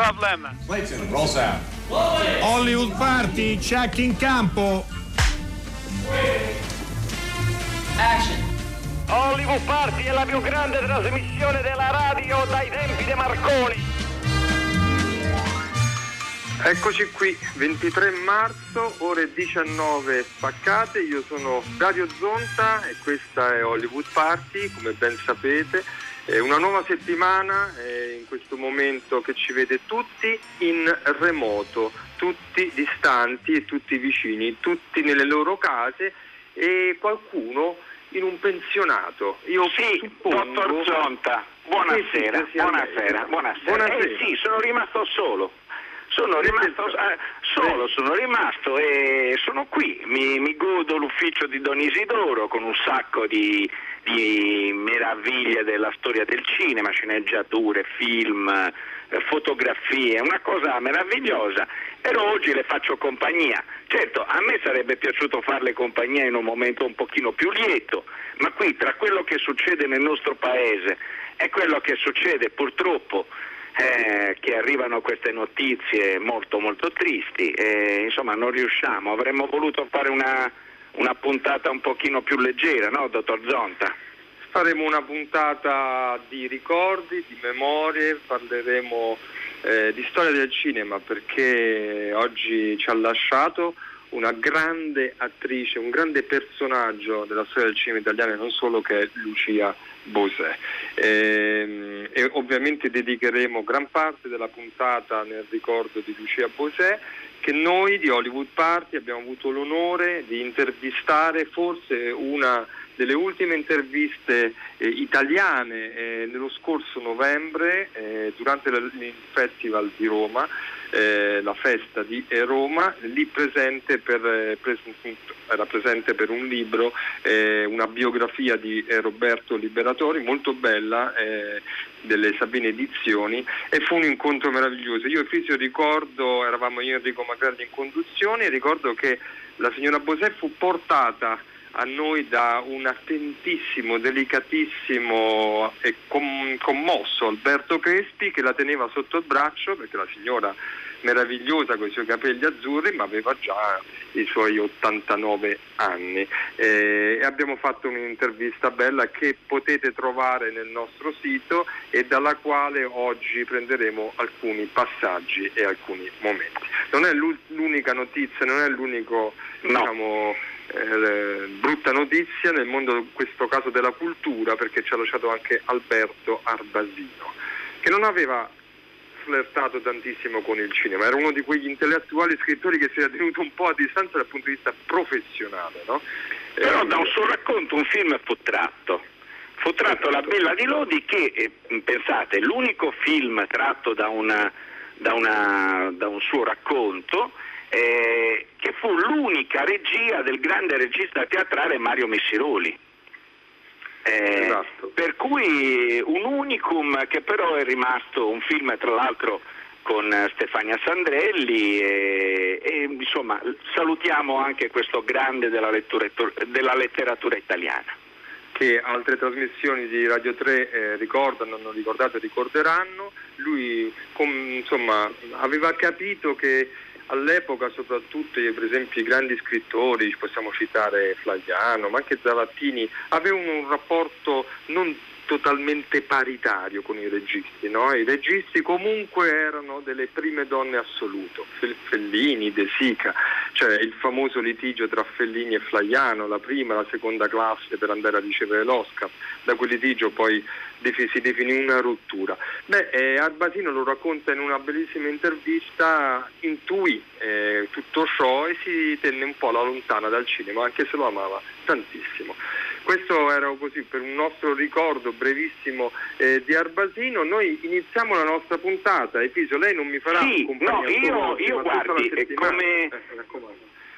No problem. Clayton, roll sound. Hollywood Party, check in campo. Action. Hollywood Party è la più grande trasmissione della radio dai tempi di Marconi. Eccoci qui, 23 marzo, ore 19 spaccate, io sono Dario Zonta e questa è Hollywood Party, come ben sapete. È una nuova settimana eh, in questo momento che ci vede tutti in remoto, tutti distanti e tutti vicini, tutti nelle loro case e qualcuno in un pensionato. Io Sì, suppongo... dottor Zonta, buonasera, buonasera, buonasera. Buonasera. Eh sì, sono rimasto solo. Sono rimasto eh, solo, sono rimasto e sono qui, mi, mi godo l'ufficio di Don Isidoro con un sacco di, di meraviglie della storia del cinema, sceneggiature, film, eh, fotografie, una cosa meravigliosa. Però oggi le faccio compagnia. Certo, a me sarebbe piaciuto farle compagnia in un momento un pochino più lieto, ma qui tra quello che succede nel nostro paese e quello che succede purtroppo eh, che arrivano queste notizie molto molto tristi e insomma non riusciamo, avremmo voluto fare una, una puntata un pochino più leggera, no dottor Zonta? Faremo una puntata di ricordi, di memorie, parleremo eh, di storia del cinema perché oggi ci ha lasciato una grande attrice, un grande personaggio della storia del cinema italiano e non solo che è Lucia Bosè. Ehm, e ovviamente dedicheremo gran parte della puntata nel ricordo di Lucia Bosè che noi di Hollywood Party abbiamo avuto l'onore di intervistare forse una delle ultime interviste eh, italiane eh, nello scorso novembre eh, durante il Festival di Roma, eh, la festa di eh, Roma, lì presente per, eh, pres- era presente per un libro, eh, una biografia di eh, Roberto Liberatori, molto bella, eh, delle Sabine Edizioni e fu un incontro meraviglioso. Io e Fisio ricordo, eravamo io e Enrico Magrelli in conduzione, e ricordo che la signora Bosè fu portata a noi da un attentissimo, delicatissimo e com- commosso Alberto Crespi che la teneva sotto il braccio perché la signora meravigliosa con i suoi capelli azzurri ma aveva già i suoi 89 anni Eh, e abbiamo fatto un'intervista bella che potete trovare nel nostro sito e dalla quale oggi prenderemo alcuni passaggi e alcuni momenti. Non è l'u- l'unica notizia, non è l'unico No. diciamo, eh, brutta notizia nel mondo, in questo caso della cultura, perché ci ha lasciato anche Alberto Arbasino, che non aveva flirtato tantissimo con il cinema, era uno di quegli intellettuali scrittori che si era tenuto un po' a distanza dal punto di vista professionale. No? Però Eh, da un suo racconto un film fu tratto. Fu tratto La Bella di Lodi che, eh, pensate, l'unico film tratto da, una- da una- da un suo racconto, eh, che fu l'unica regia del grande regista teatrale Mario Messiroli. Eh, Esatto. Per cui un unicum che però è rimasto un film tra l'altro con eh, Stefania Sandrelli e, e, insomma salutiamo anche questo grande della, lettura- della letteratura italiana. che altre trasmissioni di Radio 3 eh, ricordano, hanno ricordato e ricorderanno. Lui com- insomma, aveva capito che all'epoca soprattutto per esempio i grandi scrittori, possiamo citare Flaviano, ma anche Zavattini, avevano un rapporto non totalmente paritario con i registi, no? i registi comunque erano delle prime donne assoluto, Fel- Fellini, De Sica, cioè il famoso litigio tra Fellini e Flaiano, la prima e la seconda classe per andare a ricevere l'Oscar, da quel litigio poi si definì una rottura. Beh, eh, Arbasino lo racconta in una bellissima intervista, intuì eh, tutto ciò e si tenne un po' alla lontana dal cinema, anche se lo amava tantissimo. Questo era così per un nostro ricordo brevissimo eh, di Arbasino. Noi iniziamo la nostra puntata. Episo, lei non mi farà Sì, compagnia no, io- io guardi, come- Eh.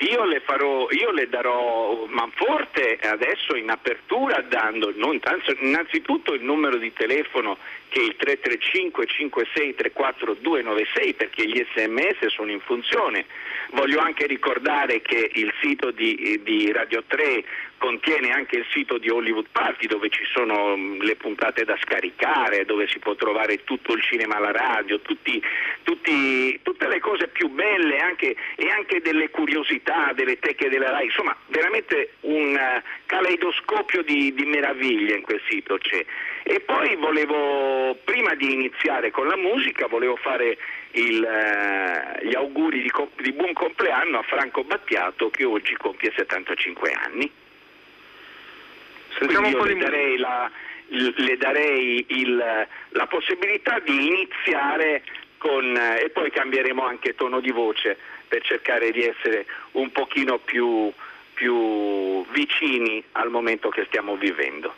Io le, farò, io le darò manforte adesso in apertura dando innanzitutto il numero di telefono che è il 335 56 34 296 perché gli sms sono in funzione. Voglio anche ricordare che il sito di, di Radio 3 contiene anche il sito di Hollywood Party dove ci sono mm, le puntate da scaricare, dove si può trovare tutto il cinema alla radio, tutti, tutti, tutte le cose più belle anche, e anche delle curiosità, delle teche della RAI, insomma veramente un uh, caleidoscopio di, di meraviglie in quel sito c'è. E poi volevo, prima di iniziare con la musica, volevo fare il, uh, gli auguri di, di buon compleanno a Franco Battiato che oggi compie 75 anni. Sentiamo un po' di darei, la, le darei il, la possibilità di iniziare con, e poi cambieremo anche tono di voce per cercare di essere un pochino più, più vicini al momento che stiamo vivendo.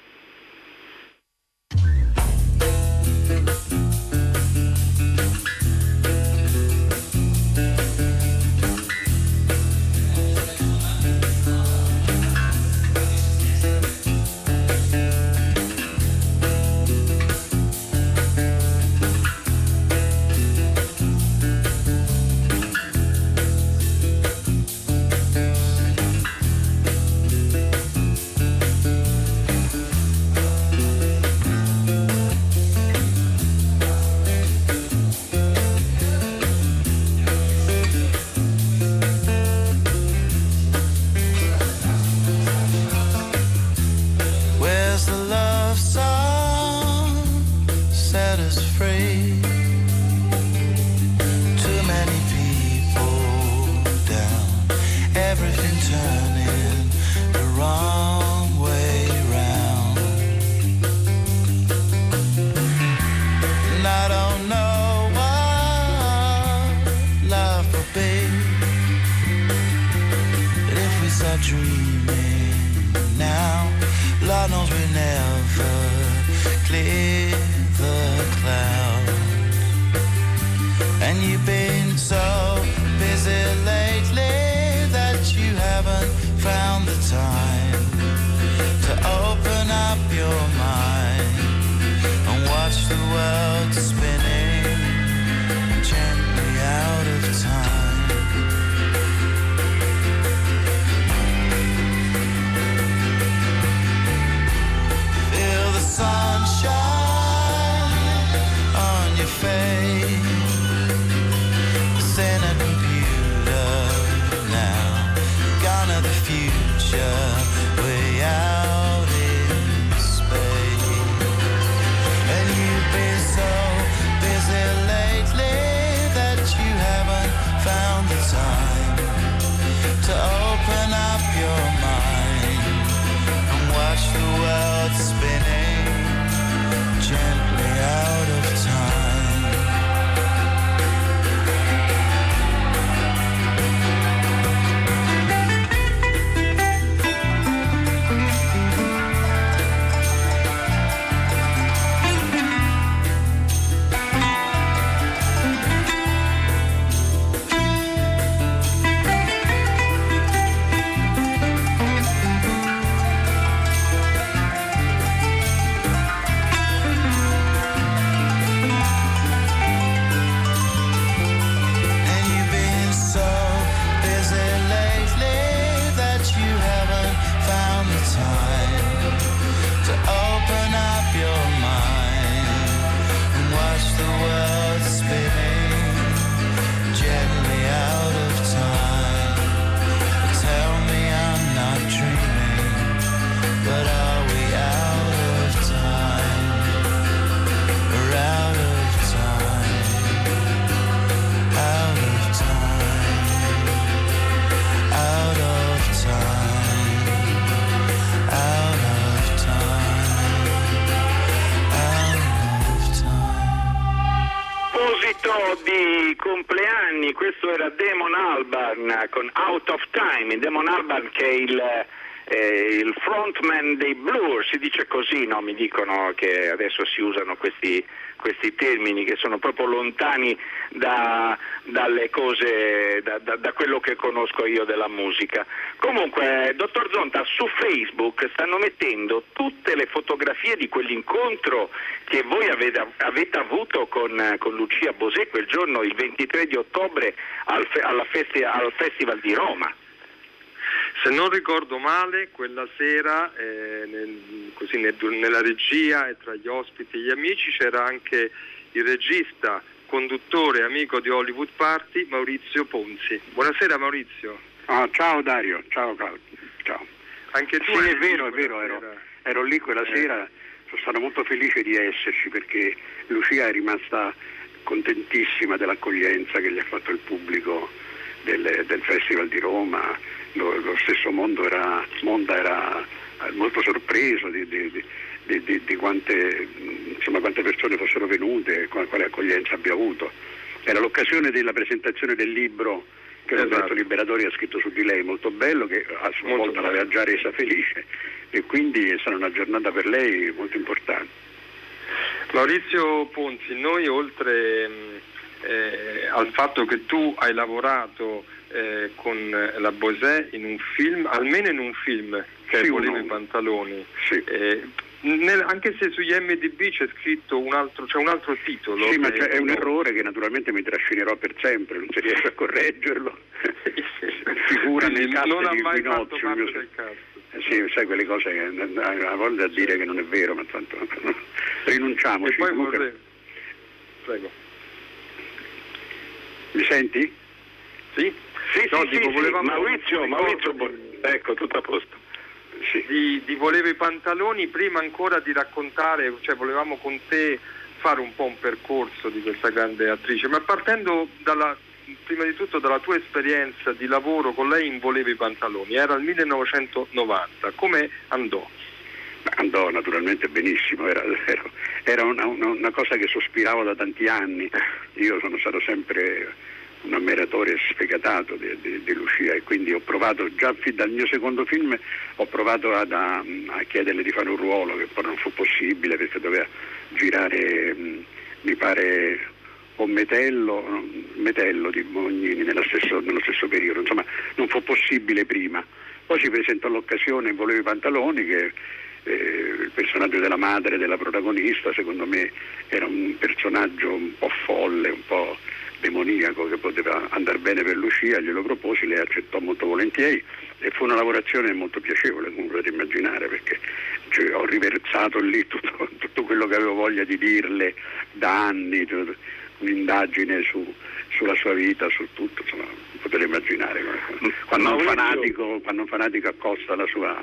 Miami, Damon Alban che è il, eh, il frontman dei Blur, si dice così, no? mi dicono che adesso si usano questi, questi termini che sono proprio lontani da, dalle cose, da, da, da, quello che conosco io della musica. Comunque, eh, dottor Zonta, su Facebook stanno mettendo tutte le fotografie di quell'incontro che voi avete, avete avuto con, con, Lucia Bosè quel giorno, il 23 di ottobre, al, fe, festi, al Festival di Roma. Se non ricordo male, quella sera eh, nel, così, nel, nella regia e tra gli ospiti e gli amici c'era anche il regista, conduttore, amico di Hollywood Party, Maurizio Ponzi. Buonasera Maurizio. Oh, ciao Dario, ciao Claudio. Ciao. Anche tu? Sì, è vero, è vero, ero, ero, lì quella eh. sera, sono stato molto felice di esserci perché Lucia è rimasta contentissima dell'accoglienza che gli ha fatto il pubblico del, del Festival di Roma lo, lo stesso mondo era, Monda era eh, molto sorpreso di, di, di, di quante, insomma, quante, persone fossero venute quale accoglienza abbia avuto. Era l'occasione della presentazione del libro che esatto. Roberto Liberatori ha scritto su di lei, molto bello, che a sua volta l'aveva già resa felice e quindi è stata una giornata per lei molto importante. Maurizio Ponzi, noi oltre eh, al fatto che tu hai lavorato eh, con la Bosè in un film, almeno in un film che sì, Volevo i pantaloni. Sì. Eh, nel, anche se sugli MDB c'è scritto un altro, c'è un altro titolo. Sì, ma è un errore che naturalmente mi trascinerò per sempre, non si riesce a correggerlo. Figura nel caso non di ha mai. Fatto mio... del caso. Eh sì, sai quelle cose che a volte a dire che non è vero, ma tanto rinunciamoci. E poi vorrei... Prego. Mi senti? Sì? Sì, no, sì, dico, sì, volevamo... Maurizio, Maurizio, ecco, tutto a posto. Sì. Di, di Volevo i pantaloni, prima ancora di raccontare, cioè volevamo con te fare un po' un percorso di questa grande attrice, ma partendo dalla, prima di tutto dalla tua esperienza di lavoro con lei in Volevo i pantaloni, era il 1990, come andò? Andò naturalmente benissimo, era, era una, una, una cosa che sospiravo da tanti anni, io sono stato sempre un ammiratore sfegatato di, di, di, Lucia e quindi ho provato già dal mio secondo film ho provato ad, a, a, chiederle di fare un ruolo che poi non fu possibile perché doveva girare mi pare o Metello, Metello di Bognini stesso, nello stesso periodo, insomma non fu possibile prima. Poi si presentò l'occasione Volevo i pantaloni che il personaggio della madre della protagonista secondo me era un personaggio un po' folle, un po' demoniaco che poteva andare bene per Lucia, glielo proposi, lei accettò molto volentieri e fu una lavorazione molto piacevole, come potete immaginare, perché cioè, ho riversato lì tutto, tutto, quello che avevo voglia di dirle da anni, un'indagine su, sulla sua vita, su tutto, insomma, potete immaginare. Quando un, fanatico, quando un fanatico accosta sua,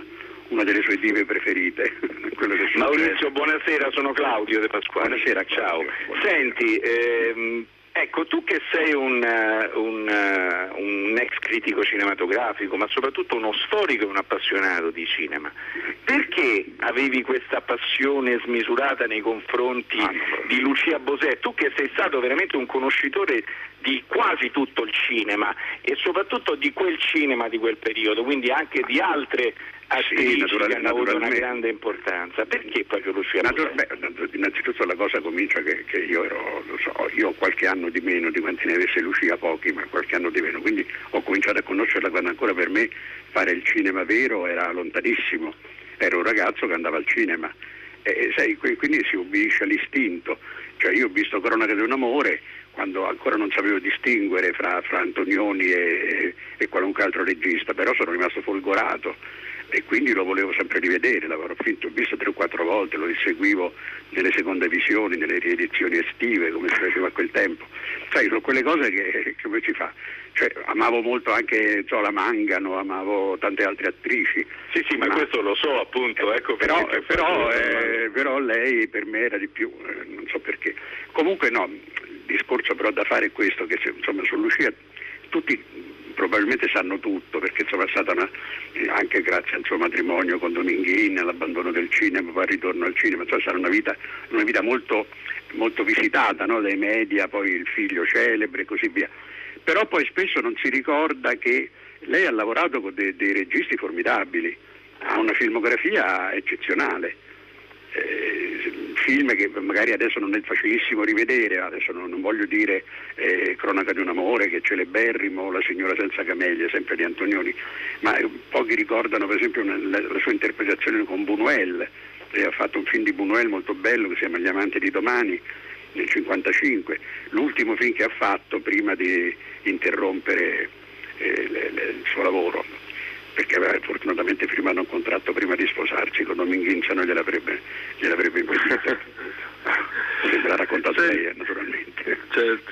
una delle sue dive preferite. Maurizio, buonasera, sono Claudio De Pasquale. Buonasera, ciao. Buonasera. Senti, ehm, Ecco, tu che sei un, eh, un, eh, un, ex critico cinematografico, ma soprattutto uno storico e un appassionato di cinema, perché avevi questa passione smisurata nei confronti ah, di Lucia Bosè? Tu che sei stato veramente un conoscitore di quasi tutto il cinema e soprattutto di quel cinema di quel periodo, quindi anche di altre sì, che hanno avuto una grande importanza. Perché proprio Lucia Natur- beh, innanzitutto la cosa comincia che, che io ero, so, io ho qualche anno di meno di quanti ne avesse Lucia, pochi, ma qualche anno di meno, quindi ho cominciato a conoscerla quando ancora per me fare il cinema vero era lontanissimo, ero un ragazzo che andava al cinema. E, sai, quindi si ubbidisce all'istinto, cioè io ho visto Cronaca di un amore quando ancora non sapevo distinguere fra, fra Antonioni e, e, qualunque altro regista, però sono rimasto folgorato e quindi lo volevo sempre rivedere, l'avrò visto tre o quattro volte, lo inseguivo nelle seconde visioni, nelle riedizioni estive, come si faceva a quel tempo. Sai, sono quelle cose che, come si fa? Cioè, amavo molto anche so, la Mangano, amavo tante altre attrici. Sì, sì, ma, ma questo lo so appunto, ecco però, però, eh, però, lei per me era di più, eh, non so perché. Comunque no, il discorso però da fare è questo, che insomma su Lucia tutti probabilmente sanno tutto perché insomma, è stata una, eh, anche grazie al suo matrimonio con Dominghin, all'abbandono del cinema, poi al ritorno al cinema, insomma, sarà una vita, una vita molto, molto, visitata no? dai media, poi il figlio celebre e così via. Però poi spesso non si ricorda che lei ha lavorato con dei, dei registi formidabili, ha una filmografia eccezionale. Eh, film che magari adesso non è facilissimo rivedere, adesso non, non voglio dire eh, Cronaca di un amore che celeberrimo, La signora senza camelie, sempre di Antonioni, ma pochi ricordano per esempio una, la, la, sua interpretazione con Buñuel, ha fatto un film di Buñuel molto bello che si chiama Gli amanti di domani nel 1955, l'ultimo film che ha fatto prima di interrompere eh, le, le, il suo lavoro perché aveva fortunatamente firmato un contratto prima di sposarsi, con Dominghizza non gliel'avrebbe, gliel'avrebbe impedito. me l'ha raccontato lei eh, naturalmente. Certo.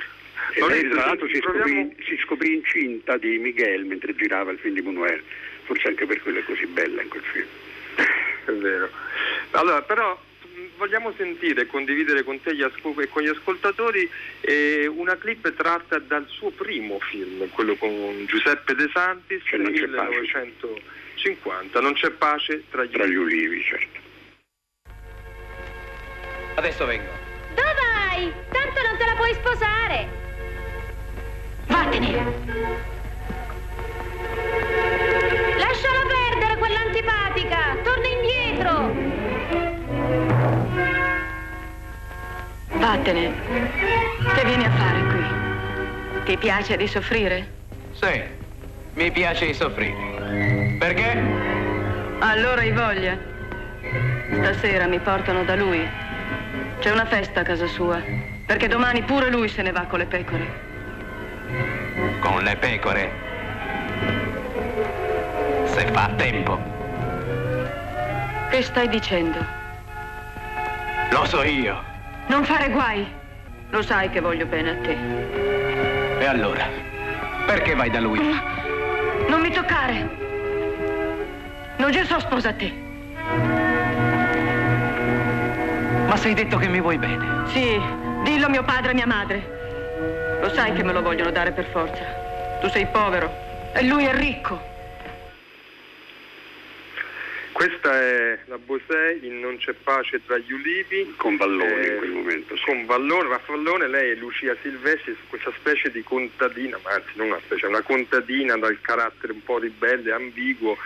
E lei tra l'altro si scoprì, si scoprì, incinta di Miguel mentre girava il film di Buñuel, forse anche per quello è così bella in quel film. È vero. Allora, però vogliamo sentire e condividere con te e con gli ascoltatori eh, una clip tratta dal suo primo film, quello con Giuseppe De Santis nel 1950. Non c'è pace tra gli, tra gli ulivi, certo. Adesso vengo. Dove vai? Tanto non te la puoi sposare. Vattene. Lasciala perdere quell'antipatica. Torna indietro. Vattene. Che vieni a fare qui? Ti piace di soffrire? Sì, mi piace di soffrire. Perché? Allora hai voglia. Stasera mi portano da lui. C'è una festa a casa sua. Perché domani pure lui se ne va con le pecore. Con le pecore? Se fa tempo. Che stai dicendo? Lo so io. Non fare guai. Lo sai che voglio bene a te. E allora? Perché vai da lui? Non mi toccare. Non ci so sposa a te. Ma sei detto che mi vuoi bene? Sì, dillo a mio padre e mia madre. Lo sai che me lo vogliono dare per forza. Tu sei povero e lui è ricco. Questa è la Bosei in Non c'è pace tra gli ulivi. Con Vallone eh, in quel momento. Sì. Con Vallone, Raffallone, lei è Lucia Silvestri, questa specie di contadina, ma anzi non una specie, una contadina dal carattere un po' ribelle, ambiguo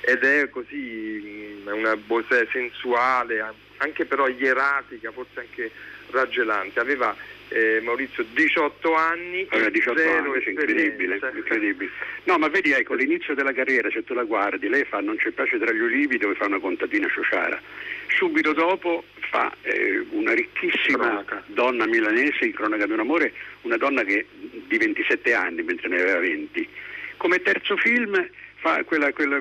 ed è così mm, una Bosei sensuale, anche però ieratica, forse anche raggelante. Aveva eh, Maurizio 18 anni Aveva 18 zero anni, incredibile, incredibile. No, ma vedi, ecco, l'inizio della carriera, se tu la guardi, lei fa Non c'è pace tra gli ulivi dove fa una contadina sciociara. Subito dopo fa eh, una ricchissima Cronaca. donna milanese in Cronaca di un amore, una donna che di 27 anni, mentre ne aveva 20. Come terzo film fa quella, quella,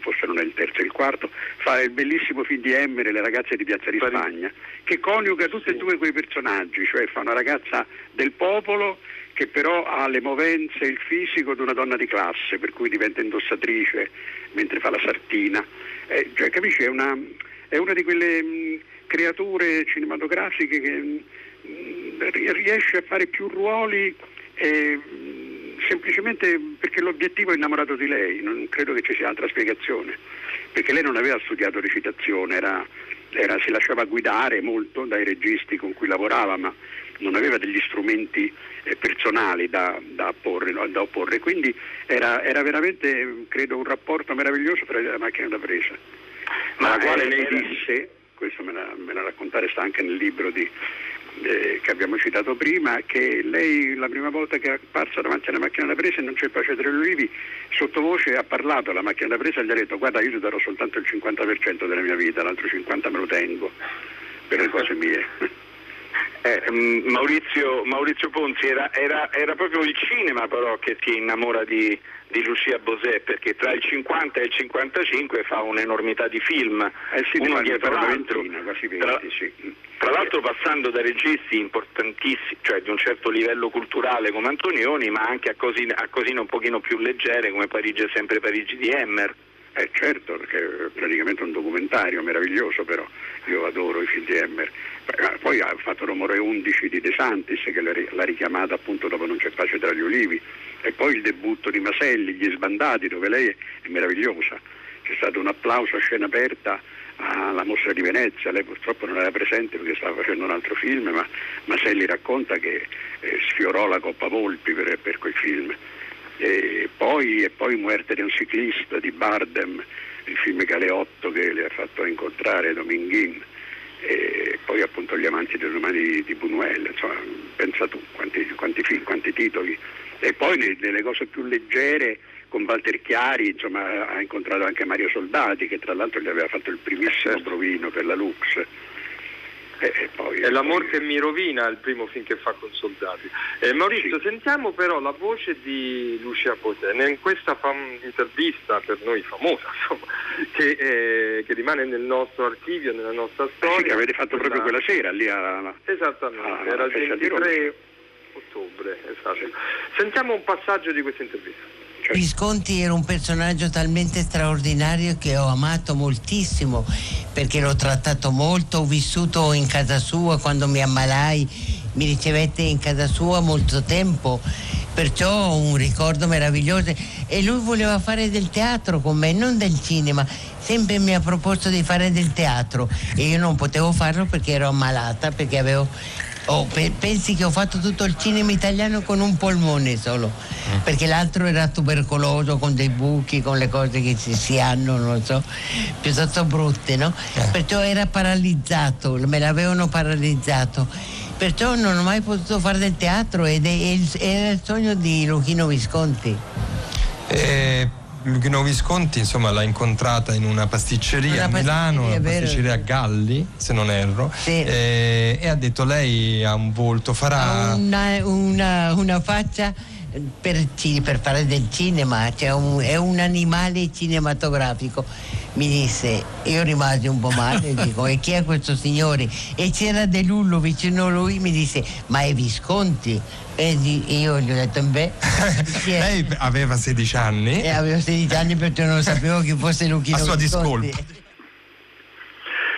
forse non è il terzo, è il quarto, fa il bellissimo film di Emmere, Le ragazze di Piazza di Spagna, che coniuga tutti e due quei personaggi, cioè fa una ragazza del popolo che però ha le movenze e il fisico di una donna di classe, per cui diventa indossatrice mentre fa la sartina. Eh, cioè, capisci, è una, è una di quelle mh, creature cinematografiche che mh, riesce a fare più ruoli. E, semplicemente perché l'obiettivo è innamorato di lei, non credo che ci sia altra spiegazione, perché lei non aveva studiato recitazione, era, era, si lasciava guidare molto dai registi con cui lavorava, ma non aveva degli strumenti eh, personali da, da, apporre, no, da, opporre, quindi era, era, veramente, credo, un rapporto meraviglioso fra la macchina da presa, ma la quale lei disse, questo me la, me la raccontare sta anche nel libro di eh, che abbiamo citato prima, che lei la prima volta che è apparsa davanti alla macchina da presa e non c'è pace tra gli ulivi, sottovoce ha parlato alla macchina da presa e gli ha detto guarda io ti darò soltanto il 50% della mia vita, l'altro 50% me lo tengo per le cose mie. Eh, Maurizio, Maurizio, Ponzi era, era, era, proprio il cinema però che ti innamora di, di Lucia Bosè perché tra il 50 e il 55 fa un'enormità di film, eh sì, uno dietro l'altro. Quasi 20, tra, tra l'altro passando da registi importantissimi, cioè di un certo livello culturale come Antonioni, ma anche a cosine, a cosine un pochino più leggere come Parigi è sempre Parigi di Emmer. Eh certo, perché è praticamente un documentario meraviglioso però, io adoro i film di Emmer. Poi ha fatto Romore 11 di De Santis che l'ha richiamata appunto dopo Non c'è pace tra gli ulivi e poi il debutto di Maselli, Gli sbandati, dove lei è meravigliosa. C'è stato un applauso a scena aperta alla mostra di Venezia, lei purtroppo non era presente perché stava facendo un altro film, ma Maselli racconta che eh, sfiorò la Coppa Volpi per, per quel film. E poi, e poi Muerte di un ciclista di Bardem, film Galeotto che le ha fatto incontrare Dominghin e poi appunto Gli amanti dei romani di, di Buñuel, insomma, pensa tu quanti, quanti film, quanti titoli. E poi nelle cose più leggere con Walter Chiari insomma, ha incontrato anche Mario Soldati che tra l'altro gli aveva fatto il primissimo provino per la Lux. E, e poi, è l'amor che mi rovina il primo film che fa con Soldati. Eh, Maurizio, sì. sentiamo però la voce di Lucia Posene in questa fam- intervista per noi famosa, insomma, che, eh, che, rimane nel nostro archivio, nella nostra storia. Eh sì, che avete fatto proprio quella sera lì a... Esattamente, a, era il 23 ottobre. Esatto. Sentiamo un passaggio di questa intervista. Visconti era un personaggio talmente straordinario che ho amato moltissimo perché l'ho trattato molto, ho vissuto in casa sua quando mi ammalai, mi ricevette in casa sua molto tempo, perciò ho un ricordo meraviglioso. E lui voleva fare del teatro con me, non del cinema, sempre mi ha proposto di fare del teatro. E io non potevo farlo perché ero ammalata, perché avevo Oh, pe- pensi che ho fatto tutto il cinema italiano con un polmone solo, mm. perché l'altro era tubercoloso con dei buchi, con le cose che si, si hanno, non so, piuttosto brutte, no? Eh. Perciò era paralizzato, me l'avevano paralizzato. Perciò non ho mai potuto fare del teatro ed è, è, era il sogno di Luchino Visconti. Eh Luchino Visconti insomma l'ha incontrata in una pasticceria a Milano, una pasticceria a Galli se non erro sì. eh, e ha detto lei ha un volto, farà una, una, una faccia per, per, fare del cinema, cioè un, è un animale cinematografico. Mi disse, io rimasi un po' male, dico, e chi è questo signore? E c'era De Lullo vicino a lui, mi disse, ma è Visconti? E io gli ho detto, beh. Lei aveva 16 anni. E avevo 16 anni perché non sapevo chi fosse Luchino. A sua discolpa.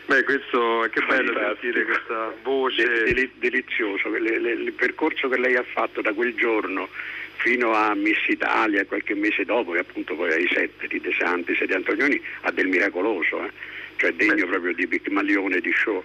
Beh, questo che bello sentire questa voce. Del, delizioso, le, le, il percorso che lei ha fatto da quel giorno fino a Miss Italia qualche mese dopo e appunto poi ai sette di De Santis e di Antonioni ha del miracoloso, eh? cioè degno Beh. proprio di Picmalione, di show.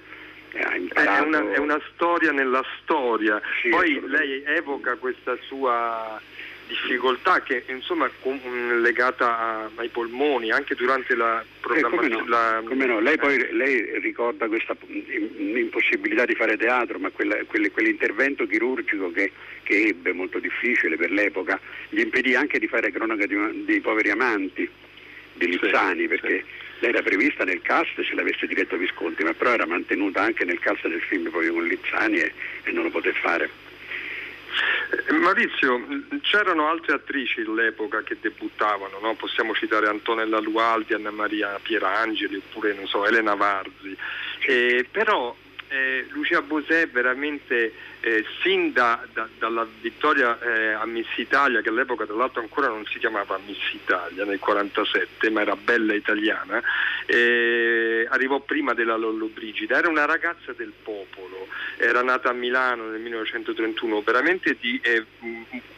È una, è una, storia nella storia. Sì, Poi lei evoca questa sua difficoltà che insomma com- legata a, ai polmoni anche durante la programmazione. Eh, come, no, come no. Lei poi lei ricorda questa impossibilità di fare teatro, ma quella, quelle, quell'intervento chirurgico che, che, ebbe molto difficile per l'epoca, gli impedì anche di fare cronaca di, di poveri amanti di Lizzani sì, perché sì lei era prevista nel cast se l'avesse diretto Visconti, ma però era mantenuta anche nel cast del film proprio con Lizzani e, e non lo poté fare. Eh, Maurizio, c'erano altre attrici all'epoca che debuttavano, no? possiamo citare Antonella Lualdi, Anna Maria Pierangeli oppure so, Elena Varzi, eh, però eh, Lucia Bosè veramente eh, sin da, da, dalla vittoria eh, a Miss Italia, che all'epoca tra l'altro ancora non si chiamava Miss Italia nel 47, ma era bella italiana, eh, arrivò prima della Lollo Brigida, era una ragazza del popolo, era nata a Milano nel 1931, veramente di eh,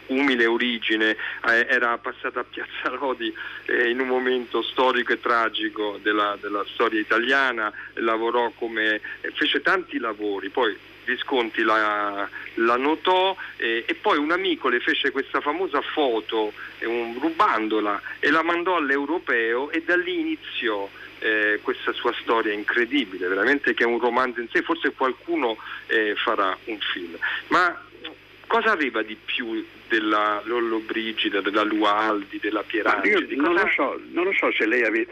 umile origine, eh, era passata a Piazza Lodi eh, in un momento storico e tragico della, della storia italiana, lavorò come, fece tanti lavori, poi Visconti la, la notò eh, e poi un amico le fece questa famosa foto eh, un, rubandola e la mandò all'europeo e da lì iniziò eh, questa sua storia incredibile, veramente che è un romanzo in sé, forse qualcuno eh, farà un film. Ma cosa aveva di più della Lollo Brigida, della Lualdi, della Pierangeli? Non, cosa... so, non, lo so se lei aveva...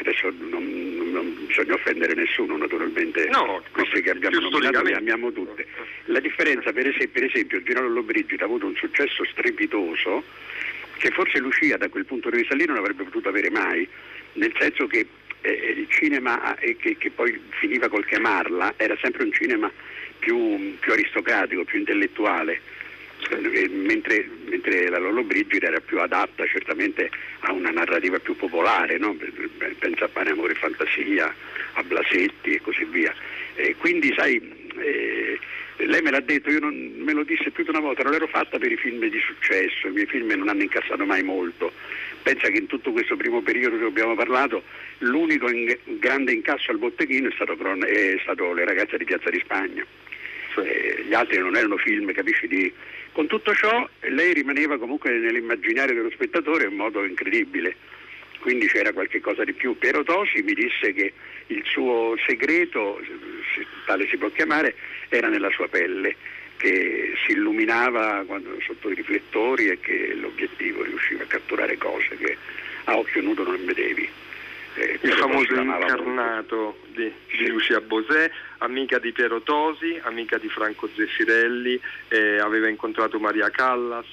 Adesso non, non, bisogna offendere nessuno naturalmente, no, queste che abbiamo nominato le amiamo tutte. La differenza per esempio, per esempio Gino Lollo Brigida ha avuto un successo strepitoso che forse Lucia da quel punto di vista lì non avrebbe potuto avere mai, nel senso che eh, il cinema eh, che, che poi finiva col chiamarla era sempre un cinema più, più aristocratico, più intellettuale, eh, mentre, mentre, la Lolo Brigida era più adatta certamente a una narrativa più popolare, no? pensa a Pane, Amore e Fantasia, a Blasetti e così via. E quindi sai, eh, lei me l'ha detto, io non, me lo disse più di una volta, non l'ero fatta per i film di successo, i miei film non hanno incassato mai molto. Pensa che in tutto questo primo periodo che abbiamo parlato l'unico in, grande incasso al botteghino è stato, è stato Le ragazze di Piazza di Spagna. Eh, gli altri non erano film, capisci? Di... Con tutto ciò lei rimaneva comunque nell'immaginario dello spettatore in modo incredibile. quindi c'era qualche cosa di più. Piero Tosi mi disse che il suo segreto, tale si può chiamare, era nella sua pelle, che si illuminava quando, sotto i riflettori e che l'obiettivo riusciva a catturare cose che a occhio nudo non vedevi. Eh, il famoso incarnato di, di, Lucia Bosè, amica di Piero Tosi, amica di Franco Zeffirelli, eh, aveva incontrato Maria Callas,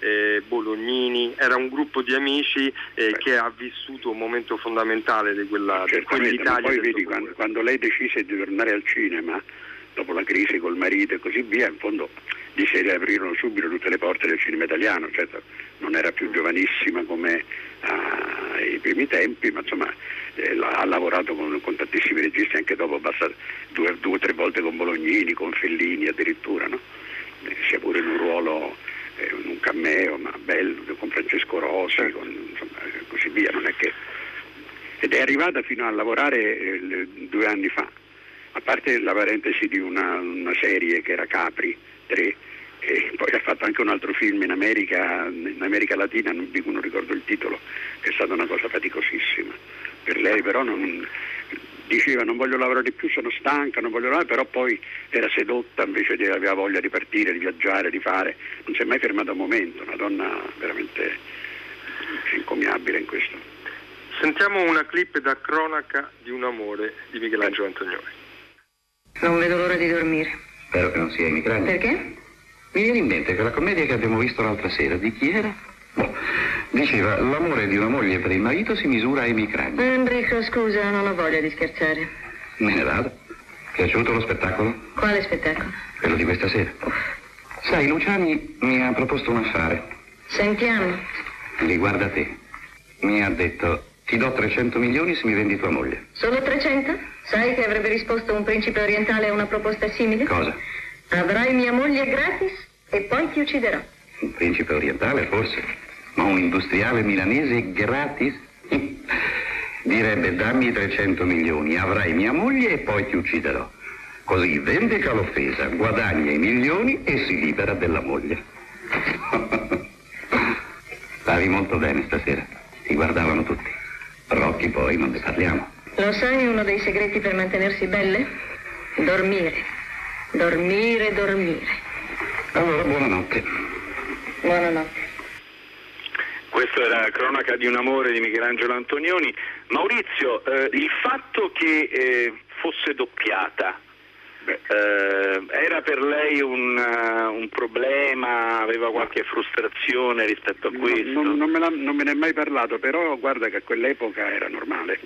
eh, Bolognini, era un gruppo di amici eh, che ha vissuto un momento fondamentale di quella di quell'Italia. Poi vedi, quando, quando lei decise di tornare al cinema, dopo la crisi col marito e così via, in fondo gli si riaprirono subito tutte le porte del cinema italiano, certo non era più giovanissima come ai primi tempi, ma insomma eh, ha lavorato con, con, tantissimi registi anche dopo, basta due o tre volte con Bolognini, con Fellini addirittura, no? eh, sia pure in un ruolo, eh, in un cameo, ma bello, con Francesco Rossi, con, insomma, così via, che... ed è arrivata fino a lavorare eh, due anni fa, a parte la parentesi di una, una serie che era Capri 3, e poi ha fatto anche un altro film in America, in America Latina, di cui non ricordo il titolo, che è stata una cosa faticosissima per lei, però non, diceva non voglio lavorare più, sono stanca, non voglio lavorare, però poi era sedotta invece di aveva voglia di partire, di viaggiare, di fare, non si è mai fermata un momento, una donna veramente incomiabile in questo. Sentiamo una clip da cronaca di un amore di Michelangelo Antonioni. Non vedo l'ora di dormire. Spero che non sia emigranti. Perché? Mi viene in mente che la commedia che abbiamo visto l'altra sera, di chi era? Boh, diceva, l'amore di una moglie per il marito si misura ai micrani. Enrico, scusa, non ho voglia di scherzare. Me ne vado. Piaciuto lo spettacolo? Quale spettacolo? Quello di questa sera. Sai, Luciani mi ha proposto un affare. Sentiamo. Riguarda te. Mi ha detto, ti do 300 milioni se mi vendi tua moglie. Solo 300? Sai che avrebbe risposto un principe orientale a una proposta simile? Cosa? Avrai mia moglie gratis e poi ti ucciderò. Un principe orientale, forse, ma un industriale milanese gratis? Direbbe dammi 300 milioni, avrai mia moglie e poi ti ucciderò. Così vendica l'offesa, guadagna i milioni e si libera della moglie. Stavi molto bene stasera, ti guardavano tutti. Rocchi poi non ne parliamo. Lo sai uno dei segreti per mantenersi belle? Dormire. Dormire, dormire. Allora, buonanotte. Buonanotte. Questa era cronaca di un amore di Michelangelo Antonioni. Maurizio, eh, il fatto che eh, fosse doppiata, eh, era per lei un, uh, un, problema, aveva qualche frustrazione rispetto a questo? Non, non, me non, me ne è mai parlato, però guarda che a quell'epoca era normale,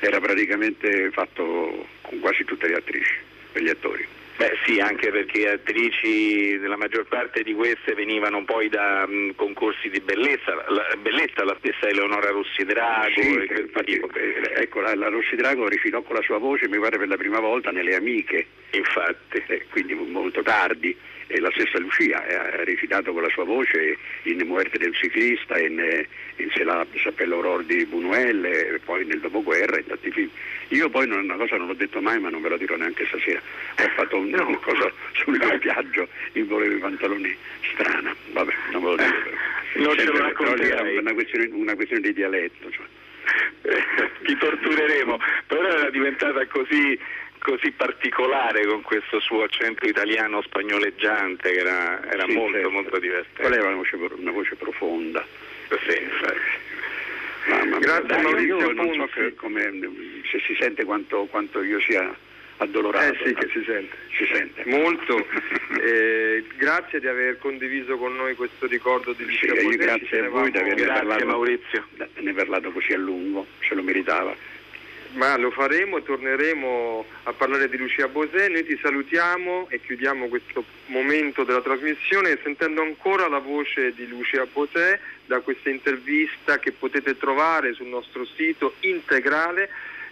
era praticamente fatto con quasi tutte le attrici e gli attori. Beh sì, anche perché attrici, la maggior parte di queste venivano poi da mh, concorsi di bellezza, la, bellezza, la stessa Eleonora Rossi Drago. Sì, infatti, ecco, la, la, Rossi Drago recitò con la sua voce, mi pare per la prima volta, nelle Amiche. Infatti. Eh, quindi molto tardi e la stessa Lucia eh, ha recitato con la sua voce in Muerte del ciclista, in, in Se la Sappello Aurore di Buñuel e poi nel dopoguerra in tanti film. Io poi una cosa non l'ho detto mai ma non ve lo dirò neanche stasera, ho fatto un, una cosa sul viaggio in volevo i pantaloni strana, vabbè non ve lo dico però. Non ce lo racconterai. Una questione, una questione di dialetto. Cioè. Ti tortureremo, però era diventata così così particolare con questo suo accento italiano spagnoleggiante che era, era sì, molto certo. molto divertente. Quella era una voce, una voce profonda. Sì, ma, ma Grazie dai, Maurizio io non so che, come, se si sente quanto, quanto io sia addolorato. Eh sì, che si sente. Si sente. Molto. eh, grazie di aver condiviso con noi questo ricordo di Lucia sì, Grazie a voi di aver parlato, Maurizio. ne parlato così a lungo, se lo meritava ma lo faremo, torneremo a parlare di Lucia Bosè, noi ti salutiamo e chiudiamo questo momento della trasmissione sentendo ancora la voce di Lucia Bosè da questa intervista che potete trovare sul nostro sito integrale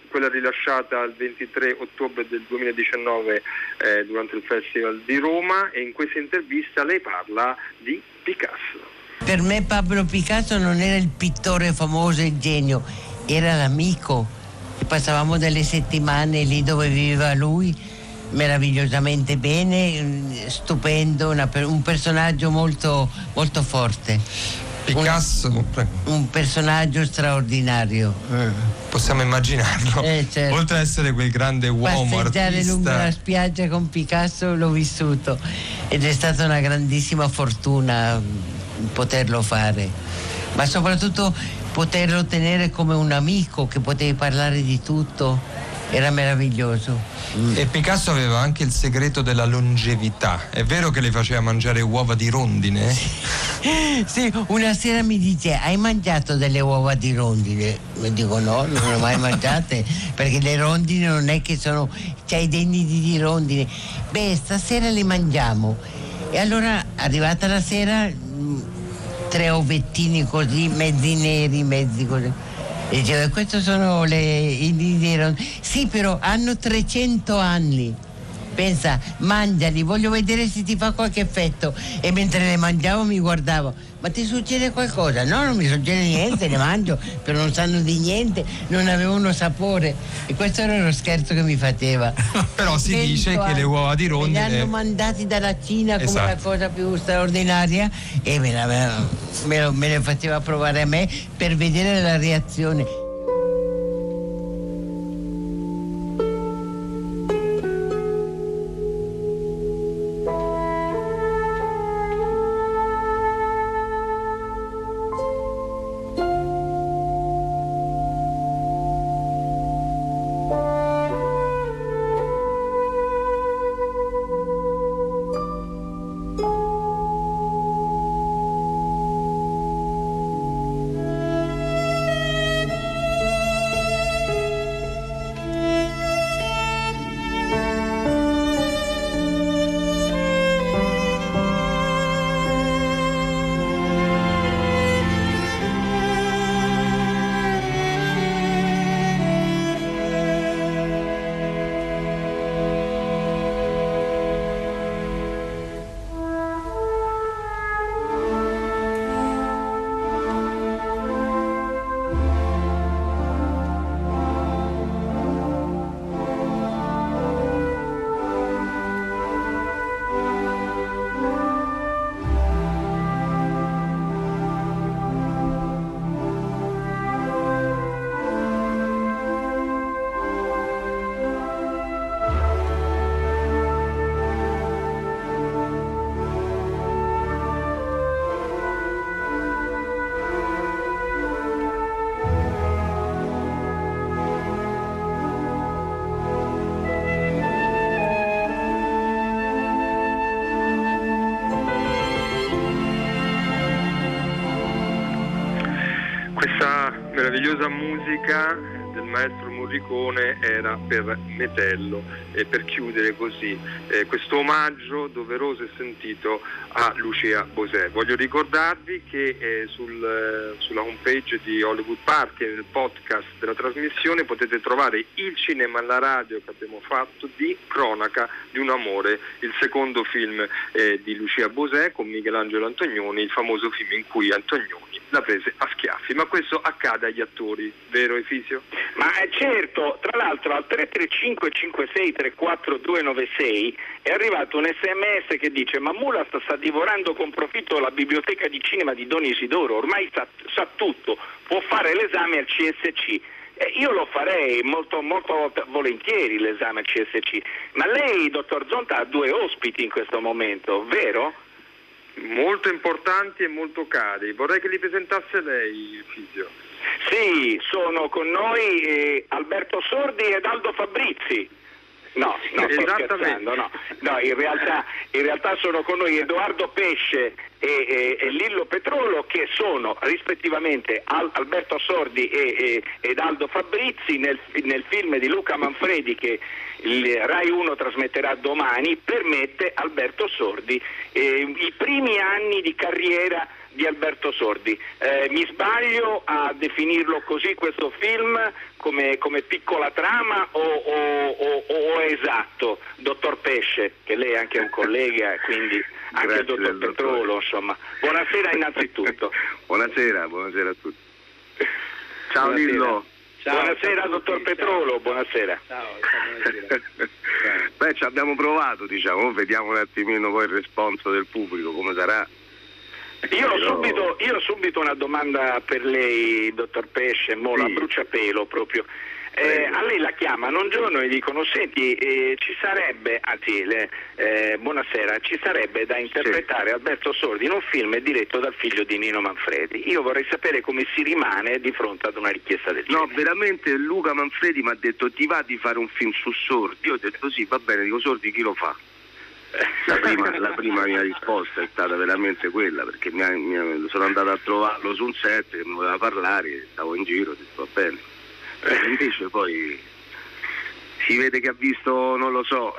quella rilasciata il 23 ottobre del 2019 eh, durante il Festival di Roma e in questa intervista lei parla di Picasso. Per me Pablo Picasso non era il pittore famoso e genio, era l'amico Passavamo delle settimane lì dove viveva lui, meravigliosamente bene, stupendo, una, un personaggio molto, molto forte. Picasso, un, un personaggio straordinario. Possiamo immaginarlo. Eh, certo. Oltre ad essere quel grande uomo Passeggiare artista. lungo la spiaggia con Picasso l'ho vissuto ed è stata una grandissima fortuna poterlo fare, ma soprattutto poterlo tenere come un amico che potevi parlare di tutto era meraviglioso. E Picasso aveva anche il segreto della longevità. È vero che le faceva mangiare uova di rondine? sì, una sera mi dice: Hai mangiato delle uova di rondine? Mi dico: No, non le ho mai mangiate perché le rondine non è che sono. c'hai dei nidi di rondine. Beh, stasera le mangiamo. E allora, arrivata la sera, tre ovettini così, mezzi neri, mezzi così. E dicevo, questi sono le, i nidi Sì, però hanno 300 anni. Pensa, mangiali, voglio vedere se ti fa qualche effetto. E mentre le mangiavo mi guardavo, ma ti succede qualcosa? No, non mi succede niente, le mangio, però non sanno di niente, non avevano sapore. E questo era lo scherzo che mi faceva. però si dice che le uova di rondine... Me li hanno mandati dalla Cina come Esatto. la cosa più straordinaria e me, la, me, lo- me le faceva provare a me per vedere la reazione. Meravigliosa musica del maestro Morricone era per Metello e per chiudere così eh, questo omaggio doveroso e sentito a Lucia Bosè. Voglio ricordarvi che eh, sul, eh, sulla homepage di Hollywood Party e nel podcast della trasmissione potete trovare il cinema alla radio che abbiamo fatto di Cronaca di un amore, il secondo film eh, di Lucia Bosè con Michelangelo Antonioni, il famoso film in cui Antonioni la prese a schiaffi, ma questo accade agli attori, vero Efisio? Ma eh, certo, tra l'altro al 335 56 34 296 è arrivato un sms che dice ma Mulas sta divorando con profitto la biblioteca di cinema di Don Isidoro, ormai sa, sa tutto, può fare l'esame al CSC. Eh, io lo farei molto, molto volentieri l'esame al CSC, ma lei, dottor Zonta, ha due ospiti in questo momento, vero? Molto importanti e molto cari. Vorrei che li presentasse lei, Fisio. Sì, sono con noi eh, Alberto Sordi ed Aldo Fabrizi. No, no, sto Esattamente. scherzando, no. No, in realtà, in realtà sono con noi Edoardo Pesce e, e- e Lillo Petrolo che sono rispettivamente Al- Alberto Sordi e, e- ed Aldo Fabrizi nel, nel film di Luca Manfredi che il Rai 1 trasmetterà domani, permette Alberto Sordi eh, i primi anni di carriera di Alberto Sordi. Eh, mi sbaglio a definirlo così questo film come, come piccola trama o, o- o- o è esatto, dottor Pesce, che lei è anche un collega, quindi anche il dottor Petrolo, insomma. Buonasera innanzitutto. Buonasera, buonasera a tutti. Ciao Buonasera. Lillo. buonasera dottor Petrolo, buonasera. Beh, ci abbiamo provato, diciamo, vediamo un attimino poi il responso del pubblico, come sarà. Io ho, subito, io ho subito una domanda per lei, dottor Pesce, mo sì. bruciapelo proprio. Eh, a lei la chiamano un giorno e dicono senti eh, ci sarebbe, anzi eh, buonasera, ci sarebbe da interpretare sì. Alberto Sordi in un film diretto dal figlio di Nino Manfredi. Io vorrei sapere come si rimane di fronte ad una richiesta del genere. No, veramente Luca Manfredi mi ha detto ti va di fare un film su Sordi? Io ho detto sì, va bene, dico Sordi chi lo fa? La prima, la prima, mia risposta è stata veramente quella perché mi, mi, sono andato a trovarlo su un set che mi voleva parlare, stavo in giro, ho detto va bene. Eh, invece poi si vede che ha visto, non lo so,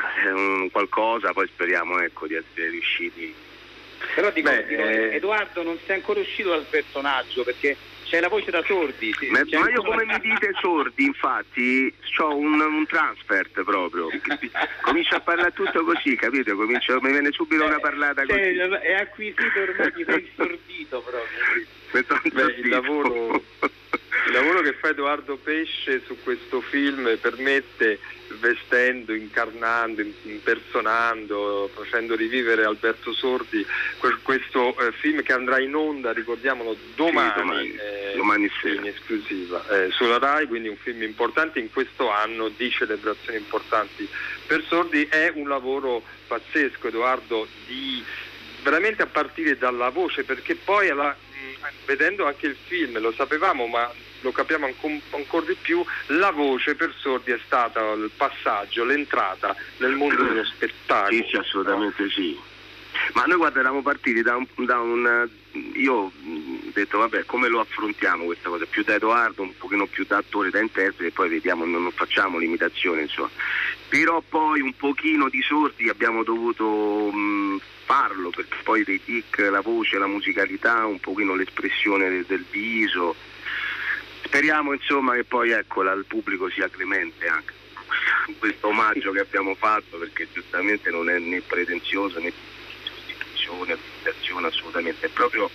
qualcosa, poi speriamo ecco, di essere riusciti. Però dico, Beh, dico eh... Edoardo non si è ancora uscito dal personaggio perché c'è la voce da sordi. Ma, ma io come mi dite sordi, infatti, ho un, un transfert proprio. Comincio a parlare tutto così, capito? Comincio, mi viene subito una parlata così. È acquisito ormai, ti sei sordito proprio. Beh, il lavoro il lavoro che fa Edoardo Pesce su questo film permette, vestendo, incarnando, impersonando, facendo rivivere Alberto Sordi, questo eh, film che andrà in onda, ricordiamolo, domani, sì, domani, eh, domani in esclusiva eh, sulla RAI, quindi un film importante in questo anno di celebrazioni importanti per Sordi. È un lavoro pazzesco, Edoardo, di, veramente a partire dalla voce, perché poi alla, vedendo anche il film, lo sapevamo, ma lo capiamo ancora di più, la voce per sordi è stata il passaggio, l'entrata nel mondo dello spettacolo. Sì, sì assolutamente no? sì. Ma noi guarda eravamo partiti da un, da un, io ho detto vabbè come lo affrontiamo questa cosa, più da Edoardo, un pochino più da attore, da interprete e poi vediamo, non facciamo limitazioni insomma. Però poi un pochino di sordi abbiamo dovuto mh, farlo perché poi dei tic, la voce, la musicalità, un pochino l'espressione del, del viso. Speriamo insomma che poi ecco, il pubblico sia clemente anche. Con questo omaggio che abbiamo fatto perché giustamente non è né pretenzioso né giustificazione, limitazione assolutamente, è proprio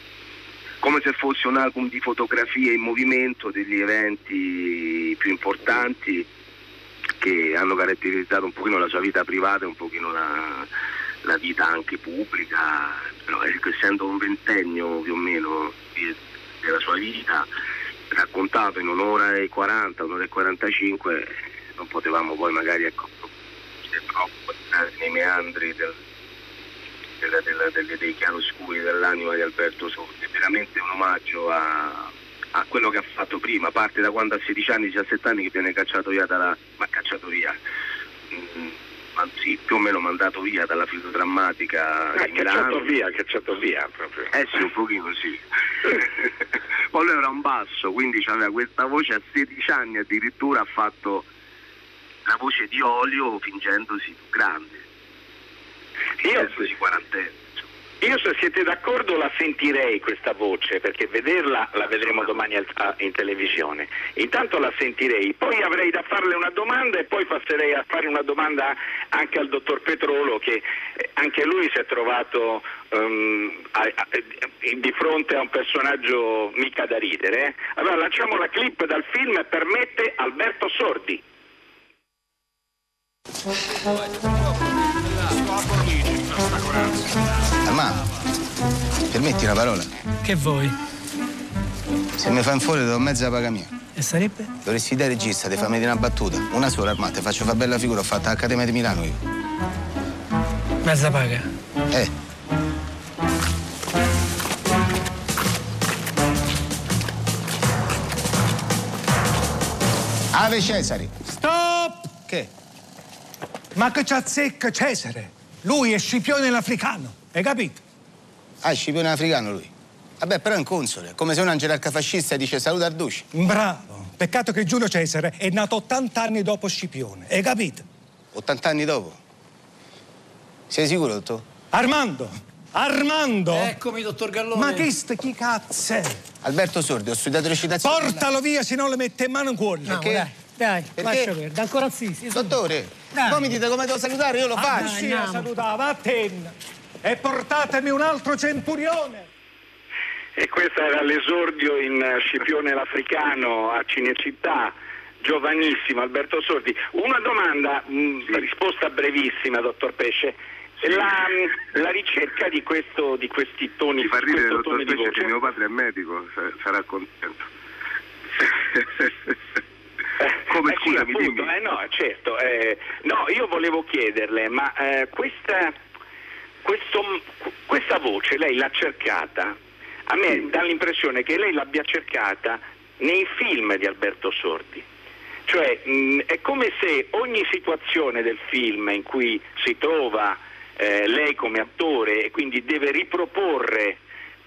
come se fosse un album di fotografie in movimento degli eventi più importanti che hanno caratterizzato un pochino la sua vita privata e un pochino la, la vita anche pubblica, però ecco, essendo un ventennio più o meno della sua vita raccontato in un'ora e 40, un'ora e 45, non potevamo poi magari ecco, troppo nei meandri del, della, della, delle, dei chiaroscuri dell'anima di Alberto Sordi. È veramente un omaggio a, a, quello che ha fatto prima, parte da quando a 16 anni, 17 anni che viene cacciato via dalla. ma cacciato via. Mm, sì, più o meno mandato via dalla filodrammatica ah, di Milano. Via, cacciato via proprio. Eh sì, un pochino sì. Poi lui era un basso, quindi aveva questa voce a 16 anni addirittura ha fatto la voce di Olio fingendosi più grande. Fingendosi Io... quarantenne. Io se siete d'accordo la sentirei questa voce, perché vederla la vedremo domani in televisione. Intanto la sentirei, poi avrei da farle una domanda e poi passerei a fare una domanda anche al dottor Petrolo che eh, anche lui si è trovato um, a, a, di fronte a un personaggio mica da ridere. Eh. Allora lanciamo la clip dal film Permette Alberto Sordi. Ma, permetti una parola? Che vuoi? Se mi fai fuori do mezza paga mia. E sarebbe? Dovresti dare regista, ti fammi dire una battuta. Una sola, armata, faccio fa bella figura, ho fatto l'Accademia di Milano io. Mezza paga? Eh. Ave Cesari. Stop! Che? Ma che c'ha zecca Cesare? Lui è Scipione l'Africano, hai capito? Ah, è Scipione l'Africano lui. Vabbè, però è un console, come se un gerarca fascista dice saluta Arducci. Bravo. Peccato che Giulio Cesare è nato 80 anni dopo Scipione, hai capito? 80 anni dopo? Sei sicuro, dottor? Armando! Armando! Eccomi, dottor Gallone. Ma che sta chi cazzo è? Alberto Sordi, ho studiato recitazione. Portalo via, se no le mette in mano in cuore. No, Perché? Dai, dai lascia perdere. Ancora zitti. Dottore, dai. voi mi dite come devo salutare, io lo ah, faccio. Sì, la salutava, a ten. E portatemi un altro centurione. E questo era l'esordio in Scipione l'Africano a Cinecittà, giovanissimo Alberto Sordi. Una domanda, mh, mm, risposta brevissima, dottor Pesce. La, la, ricerca di, questo, di questi toni Ti fa ridere, dottor Specie, che mio padre è medico, sarà contento. Come eh, scusami, sì, appunto. Eh, no, certo. Eh, no, io volevo chiederle, ma eh, questa, questo, questa voce lei l'ha cercata? A me dà l'impressione che lei l'abbia cercata nei film di Alberto Sordi. Cioè mh, è come se ogni situazione del film in cui si trova eh, lei come attore e quindi deve riproporre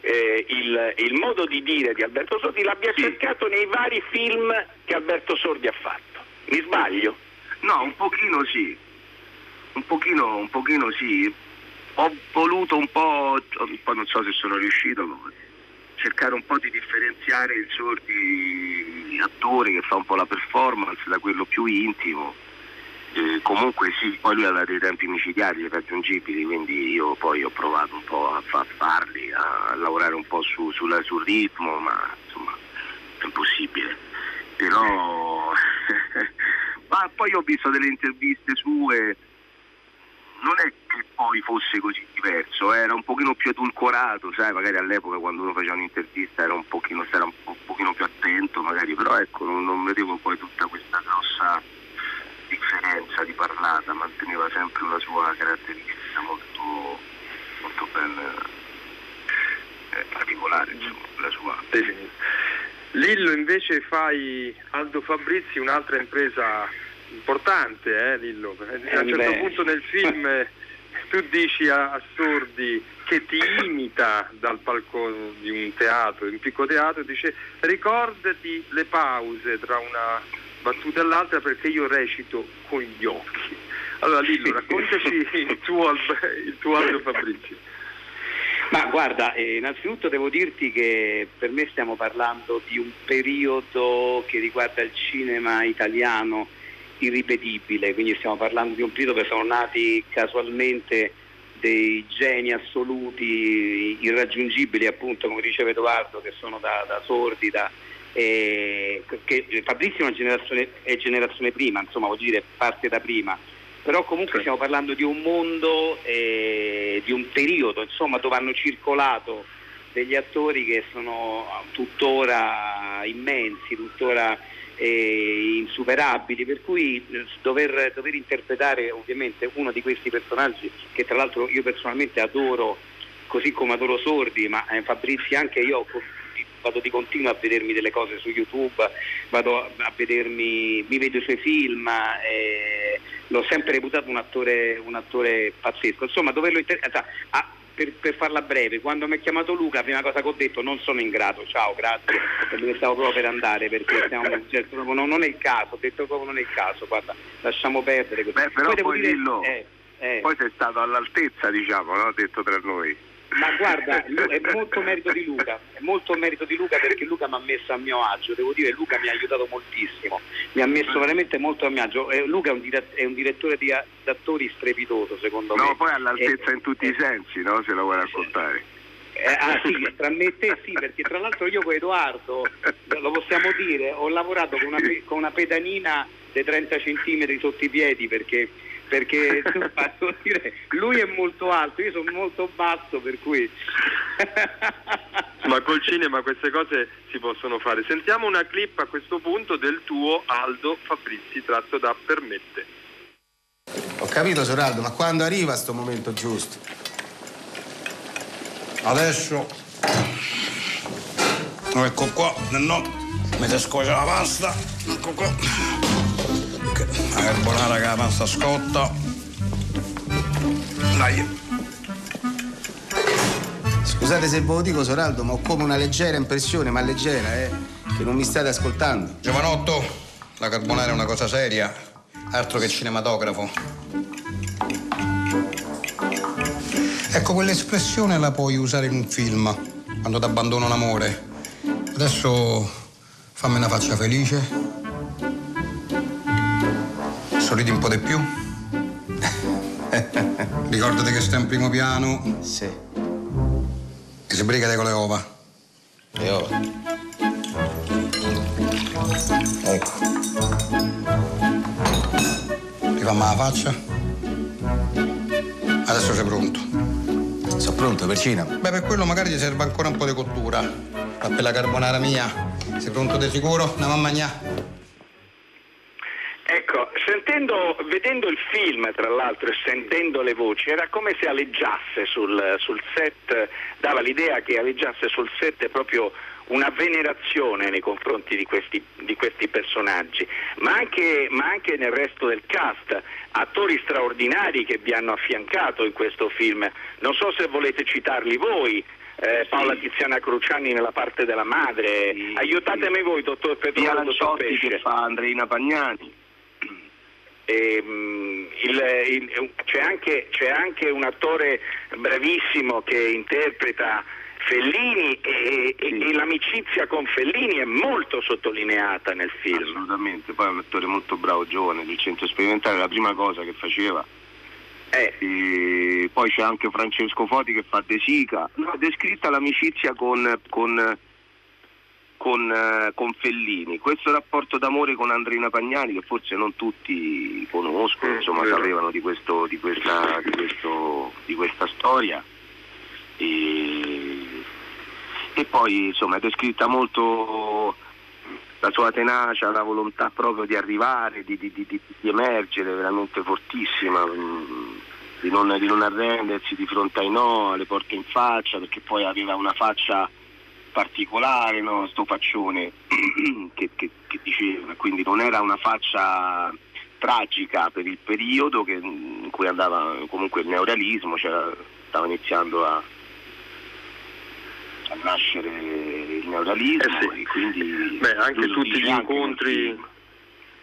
eh, il, il, modo di dire di Alberto Sordi l'abbia sì. cercato nei vari film che Alberto Sordi ha fatto. Mi sbaglio? No, un pochino sì. Un pochino, un pochino sì. Ho voluto un po', poi non so se sono riuscito, cercare un po' di differenziare il Sordi attore che fa un po' la performance da quello più intimo. Eh, comunque sì, poi lui aveva dei tempi micidiali raggiungibili, quindi io poi ho provato un po' a, fa- farli, a lavorare un po' su, sulla, sul ritmo, ma insomma è impossibile. Però ma poi ho visto delle interviste sue non è che poi fosse così diverso, eh, era un pochino più edulcorato, sai, magari all'epoca quando uno faceva un'intervista era un pochino, era un, po', un pochino più attento, magari, però ecco, non, non, vedevo poi tutta questa grossa differenza di parlata, manteneva sempre una sua caratteristica molto, molto ben eh, particolare, insomma, la sua. Lillo invece fai Aldo Fabrizi, un'altra impresa importante, eh, Lillo. A un certo Beh. punto nel film tu dici a, a, Sordi che ti imita dal palco di un teatro, di un piccolo teatro, dice ricordati le pause tra una battuta e l'altra perché io recito con gli occhi. Allora Lillo, raccontaci il tuo, il tuo Aldo Fabrizi. Ma guarda, eh, innanzitutto devo dirti che per me stiamo parlando di un periodo che riguarda il cinema italiano irripetibile, quindi stiamo parlando di un periodo dove sono nati casualmente dei geni assoluti, irraggiungibili appunto come diceva Edoardo, che sono da, da sordi, da, eh, che Fabrizio è una generazione, è generazione prima, insomma vuol dire parte da prima, però comunque stiamo parlando di un mondo, eh, di un periodo insomma, dove hanno circolato degli attori che sono tuttora immensi, tuttora eh, insuperabili, per cui eh, dover, dover, interpretare ovviamente uno di questi personaggi che tra l'altro io personalmente adoro, così come adoro Sordi, ma eh, Fabrizi anche io vado di continuo a vedermi delle cose su YouTube, vado a vedermi, mi vedo i suoi film, eh, l'ho sempre reputato un attore, un attore pazzesco. Insomma, doverlo interpretare. Ah, per, per, farla breve, quando mi ha chiamato Luca, la prima cosa che ho detto non sono in grado, ciao, grazie, perché stavo proprio per andare, perché stiamo, cioè, non, non, è il caso, ho detto proprio non è il caso, guarda, lasciamo perdere. Beh, però poi, poi, dire, eh, eh. poi sei stato all'altezza, diciamo, no? detto tra noi. Ma guarda, è molto merito di Luca, è molto merito di Luca perché Luca mi ha messo a mio agio, devo dire Luca mi ha aiutato moltissimo, mi ha messo veramente molto a mio agio. Eh, Luca è un, dire- è un direttore di attori strepitoso secondo no, me. No, poi all'altezza eh, in tutti i sensi, no? Se lo vuoi raccontare. Eh, ah sì, tra me e te sì, perché tra l'altro io con Edoardo, lo possiamo dire, ho lavorato con una, con una pedanina dei 30 cm sotto i piedi perché perché dire, lui è molto alto, io sono molto basso, per cui... Ma col cinema queste cose si possono fare. Sentiamo una clip a questo punto del tuo Aldo Fabrizi tratto da Permette. Ho capito Soraldo, ma quando arriva sto momento giusto? Adesso ecco qua, no, mi si scuocia la pasta, ecco qua la carbonara che la pasta scotta. Dai. Scusate se ve lo dico, Soraldo, ma ho come una leggera impressione, ma leggera, eh, che non mi state ascoltando. Giovanotto, la carbonara è una cosa seria, altro che cinematografo. Ecco, quell'espressione la puoi usare in un film, quando ti abbandono l'amore. Adesso fammi una faccia felice. Sorridi un po' di più. Ricordati che stai in primo piano. Sì. E si brigate con le ova. Le ova? Ecco. Ti fa la faccia? Adesso sei pronto. Sono pronto, Percina. Beh, per quello magari ti serve ancora un po' di cottura. Ma per la carbonara mia, sei pronto di sicuro? Andiamo a mangiare. Sentendo, vedendo il film tra l'altro e sentendo le voci, era come se aleggiasse sul, sul set, dava l'idea che aleggiasse sul set proprio una venerazione nei confronti di questi, di questi personaggi, ma anche, ma anche, nel resto del cast, attori straordinari che vi hanno affiancato in questo film. Non so se volete citarli voi. Eh, Paola Tiziana Cruciani nella parte della madre, Sì, aiutatemi sì. voi, dottor Lanciotti Pesce. che fa Andreina Pagnani. Ehm, il- il- c'è, anche, c'è anche un attore bravissimo che interpreta Fellini e, e- e l'amicizia con Fellini è molto sottolineata nel film. Assolutamente, poi è un attore molto bravo, giovane, del centro sperimentale, la prima cosa che faceva. Eh. Poi c'è anche Francesco Foti che fa De Sica. No, è descritta l'amicizia con, con, con, eh, con Fellini. Questo rapporto d'amore con Andrina Pagnani, che forse non tutti conoscono, insomma, vero. sapevano di, questo, di, questa, di, questo, di questa storia. E, e poi insomma è descritta molto la sua tenacia, la volontà proprio di arrivare, di, emergere, veramente fortissima, mm, di non, di non arrendersi di fronte ai no, alle porte in faccia, perché poi aveva una faccia particolare, no? sto faccione che, che- che diceva, quindi non era una faccia tragica per il periodo che- in cui andava comunque il neorealismo, c'era- stava iniziando a, a nascere il neorealismo e quindi Beh, anche tutti gli incontri,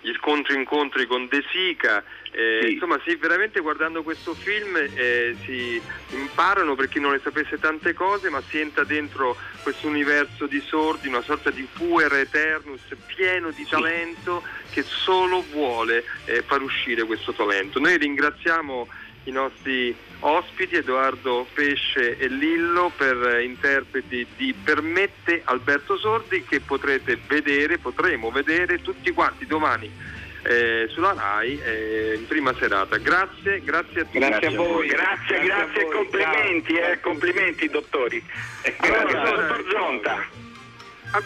gli scontri incontri con De Sica, eh, insomma sì, veramente guardando questo film eh, si imparano per chi non le sapesse tante cose, ma si entra dentro questo universo di sordi, una sorta di puer eternus pieno di talento che solo vuole eh, far uscire questo talento. Noi ringraziamo i nostri ospiti Edoardo Pesce e Lillo per eh, interpreti di Permette Alberto Sordi che potrete vedere, potremo vedere tutti quanti domani eh, sulla RAI eh, in prima serata. Grazie, grazie a tutti. Grazie a voi, grazie, grazie, e complimenti, eh, complimenti dottori. Allora, dottor Zonta,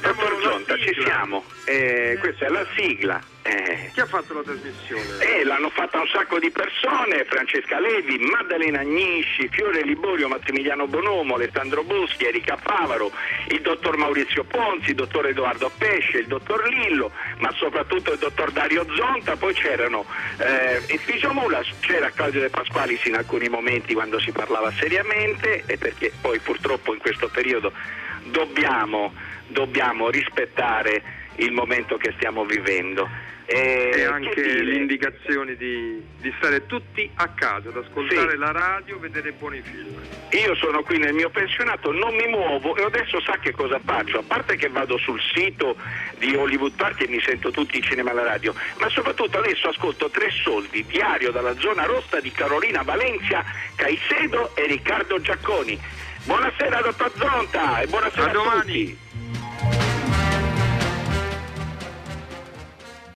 dottor Zonta, ci siamo, Eh, questa è la sigla. Eh. Chi ha fatto la trasmissione? Eh, l'hanno fatta un sacco di persone, Francesca Levi, Maddalena Agnisci, Fiore Liborio, Massimiliano Bonomo, Alessandro Boschi, Erika Favaro, il dottor Maurizio Ponzi, il dottor Edoardo Pesce, il dottor Lillo, ma soprattutto il dottor Dario Zonta, poi c'erano eh, Efficio Mulas, c'era Claudio De Pasqualis in alcuni momenti quando si parlava seriamente, e perché poi purtroppo in questo periodo dobbiamo, dobbiamo rispettare il momento che stiamo vivendo. Eh, E che anche indicazioni di, di stare tutti a casa, ad ascoltare Sì. la radio, vedere buoni film. Io sono qui nel mio pensionato, non mi muovo e adesso sa che cosa faccio? A parte che vado sul sito di Hollywood Party e mi sento tutti i cinema alla radio, ma soprattutto adesso ascolto Tre Soldi, diario dalla zona rossa di Carolina Valencia, Caicedo e Riccardo Giacconi. Buonasera dottor Zonta e buonasera A a, domani. tutti.